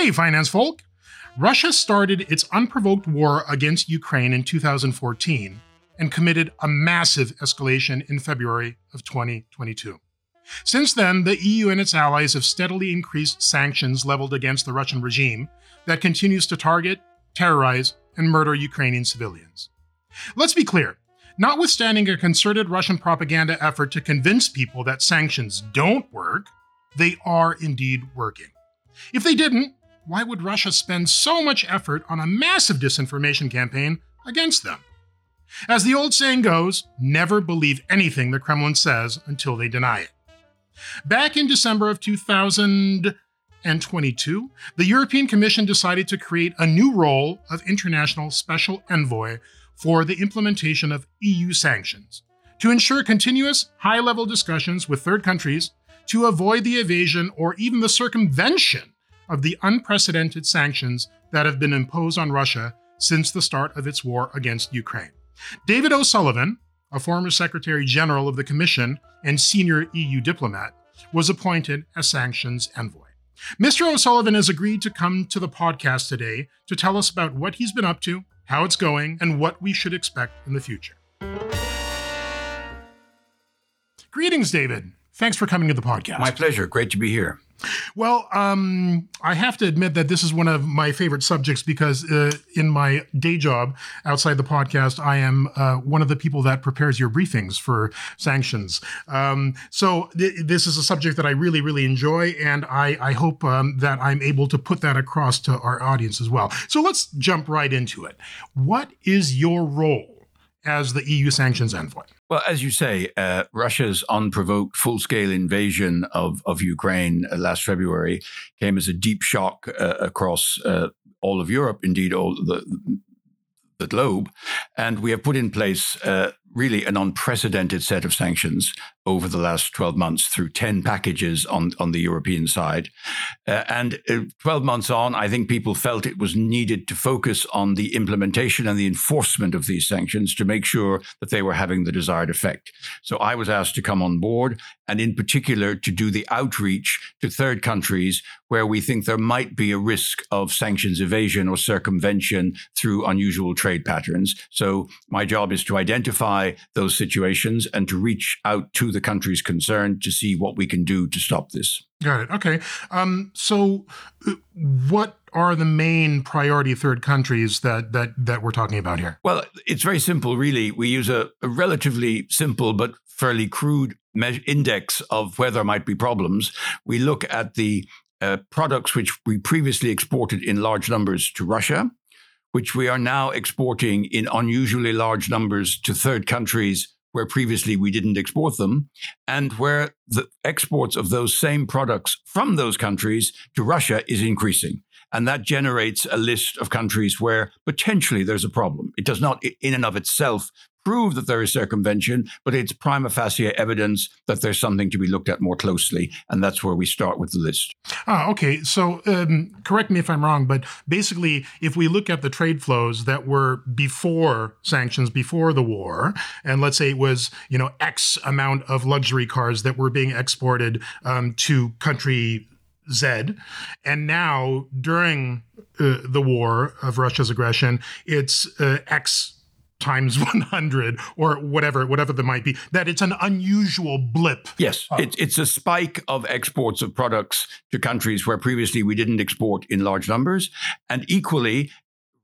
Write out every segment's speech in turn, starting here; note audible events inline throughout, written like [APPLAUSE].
Hey, finance folk! Russia started its unprovoked war against Ukraine in 2014 and committed a massive escalation in February of 2022. Since then, the EU and its allies have steadily increased sanctions leveled against the Russian regime that continues to target, terrorize, and murder Ukrainian civilians. Let's be clear notwithstanding a concerted Russian propaganda effort to convince people that sanctions don't work, they are indeed working. If they didn't, why would Russia spend so much effort on a massive disinformation campaign against them? As the old saying goes, never believe anything the Kremlin says until they deny it. Back in December of 2022, the European Commission decided to create a new role of international special envoy for the implementation of EU sanctions to ensure continuous high level discussions with third countries to avoid the evasion or even the circumvention of the unprecedented sanctions that have been imposed on Russia since the start of its war against Ukraine. David O'Sullivan, a former Secretary General of the Commission and senior EU diplomat, was appointed as sanctions envoy. Mr. O'Sullivan has agreed to come to the podcast today to tell us about what he's been up to, how it's going, and what we should expect in the future. Greetings, David. Thanks for coming to the podcast. My pleasure. Great to be here. Well, um, I have to admit that this is one of my favorite subjects because uh, in my day job outside the podcast, I am uh, one of the people that prepares your briefings for sanctions. Um, so th- this is a subject that I really, really enjoy, and I, I hope um, that I'm able to put that across to our audience as well. So let's jump right into it. What is your role as the EU sanctions envoy? Well, as you say, uh, Russia's unprovoked full scale invasion of, of Ukraine uh, last February came as a deep shock uh, across uh, all of Europe, indeed, all the, the globe. And we have put in place uh, really an unprecedented set of sanctions over the last 12 months through 10 packages on, on the European side. Uh, and uh, 12 months on, I think people felt it was needed to focus on the implementation and the enforcement of these sanctions to make sure that they were having the desired effect. So I was asked to come on board and, in particular, to do the outreach to third countries where we think there might be a risk of sanctions evasion or circumvention through unusual trade patterns. So my job is to identify identify those situations and to reach out to the countries concerned to see what we can do to stop this. Got it. Okay. Um, so, uh, what are the main priority third countries that that that we're talking about here? Well, it's very simple, really. We use a, a relatively simple but fairly crude me- index of where there might be problems. We look at the uh, products which we previously exported in large numbers to Russia which we are now exporting in unusually large numbers to third countries where previously we didn't export them, and where the exports of those same products from those countries to Russia is increasing. And that generates a list of countries where potentially there's a problem. It does not, in and of itself, prove that there is circumvention, but it's prima facie evidence that there's something to be looked at more closely. And that's where we start with the list. Ah, okay. So um, correct me if I'm wrong, but basically, if we look at the trade flows that were before sanctions, before the war, and let's say it was, you know, X amount of luxury cars that were being exported um, to country Z. And now, during uh, the war of Russia's aggression, it's uh, X times [LAUGHS] 100 or whatever whatever there might be that it's an unusual blip yes uh, it, it's a spike of exports of products to countries where previously we didn't export in large numbers and equally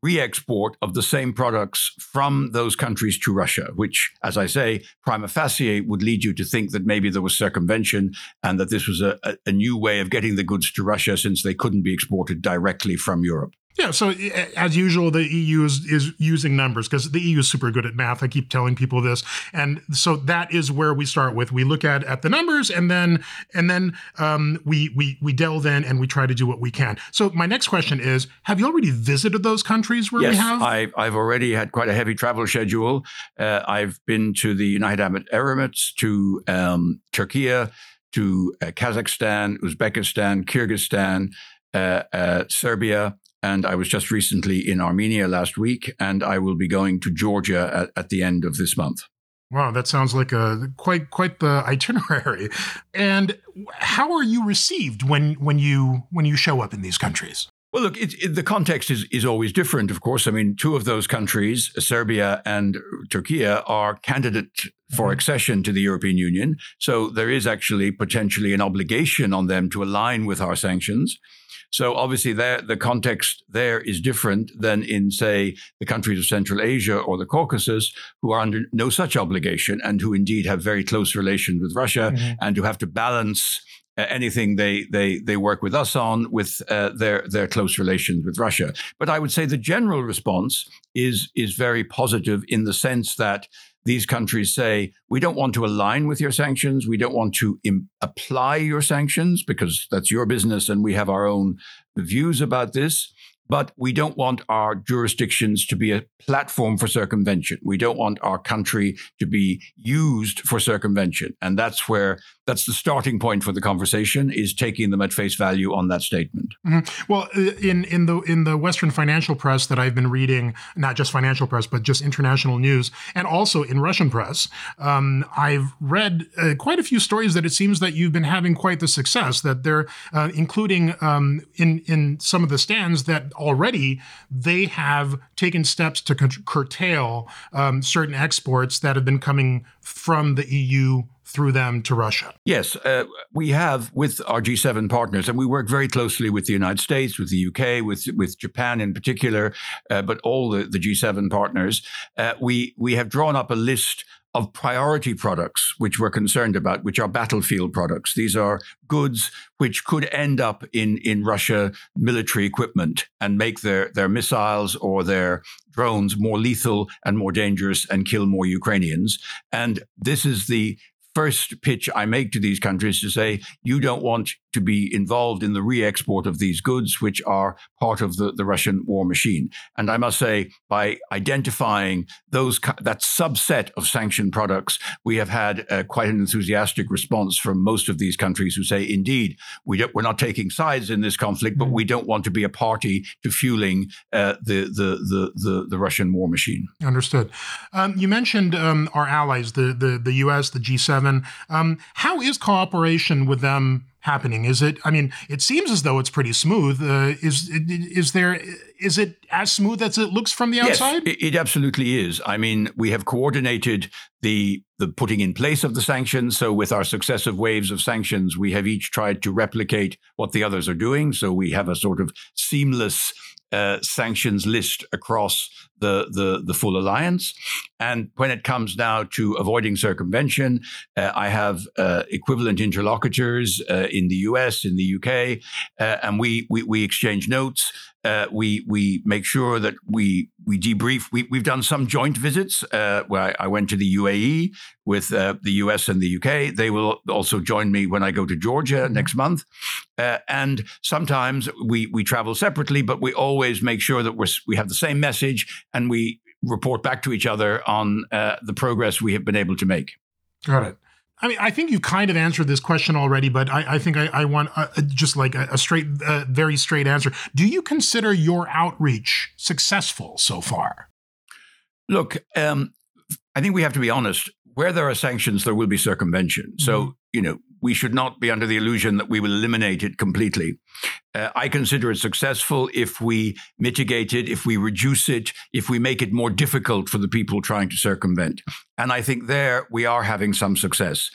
re-export of the same products from those countries to Russia, which, as I say, prima facie would lead you to think that maybe there was circumvention and that this was a, a, new way of getting the goods to Russia since they couldn't be exported directly from Europe. Yeah, so as usual, the EU is, is using numbers because the EU is super good at math. I keep telling people this, and so that is where we start with. We look at at the numbers, and then and then um, we we we delve in and we try to do what we can. So my next question is: Have you already visited those countries where yes, we have? I, I've already had quite a heavy travel schedule. Uh, I've been to the United Arab Emirates, to um, Turkey, to uh, Kazakhstan, Uzbekistan, Kyrgyzstan, uh, uh Serbia. And I was just recently in Armenia last week, and I will be going to Georgia at, at the end of this month. Wow, that sounds like a quite quite the [LAUGHS] itinerary. And how are you received when when you when you show up in these countries? Well, look, it, it, the context is, is always different, of course. I mean, two of those countries, Serbia and Turkey, are candidate for mm-hmm. accession to the European Union. So there is actually potentially an obligation on them to align with our sanctions. So obviously, there the context there is different than in, say, the countries of Central Asia or the Caucasus, who are under no such obligation and who indeed have very close relations with Russia mm-hmm. and who have to balance uh, anything they they they work with us on with uh, their their close relations with Russia. But I would say the general response is is very positive in the sense that these countries say we don't want to align with your sanctions, we don't want to Im- apply your sanctions because that's your business and we have our own views about this. But we don't want our jurisdictions to be a platform for circumvention. We don't want our country to be used for circumvention. And that's where that's the starting point for the conversation is taking them at face value on that statement. Mm-hmm. Well, uh, in in the in the Western financial press that I've been reading, not just financial press, but just international news, and also in Russian press, um, I've read uh, quite a few stories that it seems that you've been having quite the success. That they're uh, including um, in in some of the stands that already they have taken steps to curtail um, certain exports that have been coming from the EU through them to Russia. Yes, uh, we have with our G7 partners, and we work very closely with the United States, with the UK, with with Japan in particular, uh, but all the, the G7 partners. Uh, we we have drawn up a list of priority products which we're concerned about, which are battlefield products. These are goods which could end up in, in Russia military equipment and make their, their missiles or their drones more lethal and more dangerous and kill more Ukrainians. And this is the first pitch I make to these countries to say, you don't want to be involved in the re export of these goods, which are part of the, the Russian war machine. And I must say, by identifying those that subset of sanctioned products, we have had uh, quite an enthusiastic response from most of these countries who say, indeed, we we're not taking sides in this conflict, but mm. we don't want to be a party to fueling uh, the, the, the, the, the, Russian war machine. Understood. Um, you mentioned um, our allies, the, the, the U.S., the G7. Um, how is cooperation with them happening? Is it? I mean, it seems as though it's pretty smooth. Uh, is is there? Is it as smooth as it looks from the outside? Yes, it absolutely is. I mean, we have coordinated the the putting in place of the sanctions. So, with our successive waves of sanctions, we have each tried to replicate what the others are doing. So, we have a sort of seamless uh, sanctions list across the, the, the full alliance. And when it comes now to avoiding circumvention, uh, I have uh, equivalent interlocutors uh, in the US, in the UK, uh, and we, we, we exchange notes. Uh, we we make sure that we we debrief. We, we've done some joint visits uh, where I, I, went to the UAE with uh, the US and the UK. They will also join me when I go to Georgia mm-hmm. next month. Uh, and sometimes we we travel separately, but we always make sure that we we have the same message and we report back to each other on uh, the progress we have been able to make. Got it. I mean, I think you kind of answered this question already, but I, I think I, I want a, just like a, a straight, uh, very straight answer. Do you consider your outreach successful so far? Look, um, I think we have to be honest. Where there are sanctions, there will be circumvention. So, mm-hmm. you know, we should not be under the illusion that we will eliminate it completely. Uh, I consider it successful if we mitigate it, if we reduce it, if we make it more difficult for the people trying to circumvent. And I think there we are having some success.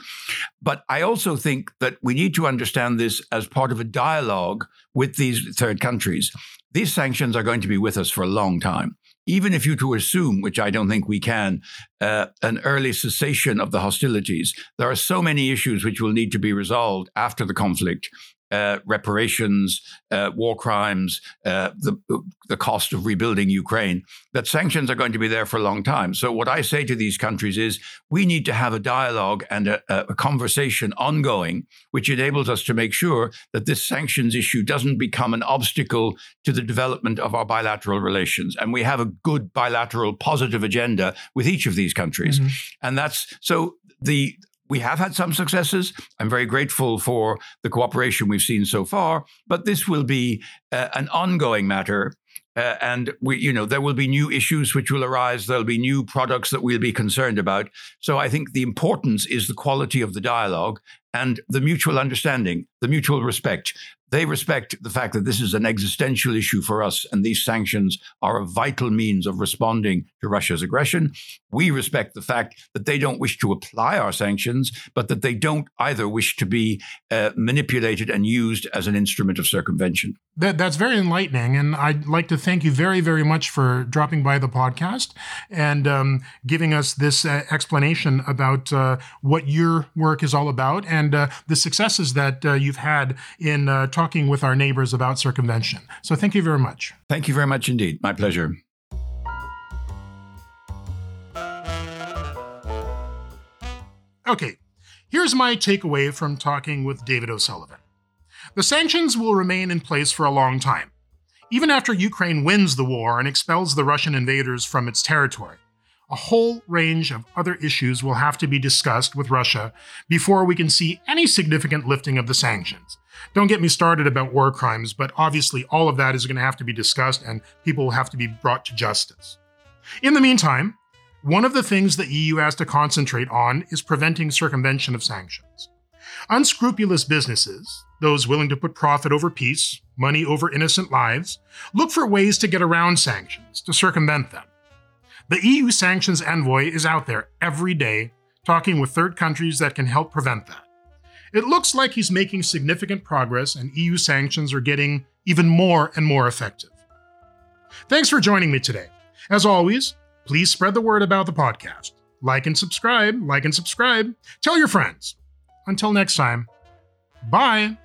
But I also think that we need to understand this as part of a dialogue with these third countries. These sanctions are going to be with us for a long time even if you to assume, which I don't think we can, uh, an early cessation of the hostilities, there are so many issues which will need to be resolved after the conflict uh, reparations, uh, war crimes, uh, the, the cost of rebuilding Ukraine, that sanctions are going to be there for a long time. So, what I say to these countries is we need to have a dialogue and a, a conversation ongoing, which enables us to make sure that this sanctions issue doesn't become an obstacle to the development of our bilateral relations. And we have a good bilateral positive agenda with each of these countries. Mm-hmm. And that's so the we have had some successes. I'm very grateful for the cooperation we've seen so far, but this will be uh, an ongoing matter. Uh, and we, you know, there will be new issues which will arise. There'll be new products that we'll be concerned about. So I think the importance is the quality of the dialogue and the mutual understanding, the mutual respect. They respect the fact that this is an existential issue for us, and these sanctions are a vital means of responding to Russia's aggression. We respect the fact that they don't wish to apply our sanctions, but that they don't either wish to be uh, manipulated and used as an instrument of circumvention. That, that's very enlightening. And I'd like to thank you very, very much for dropping by the podcast and um, giving us this uh, explanation about uh, what your work is all about and uh, the successes that uh, you've had in uh, talking with our neighbors about circumvention. So thank you very much. Thank you very much indeed. My pleasure. Okay, here's my takeaway from talking with David O'Sullivan. The sanctions will remain in place for a long time, even after Ukraine wins the war and expels the Russian invaders from its territory. A whole range of other issues will have to be discussed with Russia before we can see any significant lifting of the sanctions. Don't get me started about war crimes, but obviously all of that is going to have to be discussed and people will have to be brought to justice. In the meantime, one of the things the EU has to concentrate on is preventing circumvention of sanctions. Unscrupulous businesses, those willing to put profit over peace, money over innocent lives, look for ways to get around sanctions, to circumvent them. The EU sanctions envoy is out there every day talking with third countries that can help prevent that. It looks like he's making significant progress, and EU sanctions are getting even more and more effective. Thanks for joining me today. As always, please spread the word about the podcast. Like and subscribe, like and subscribe. Tell your friends. Until next time, bye.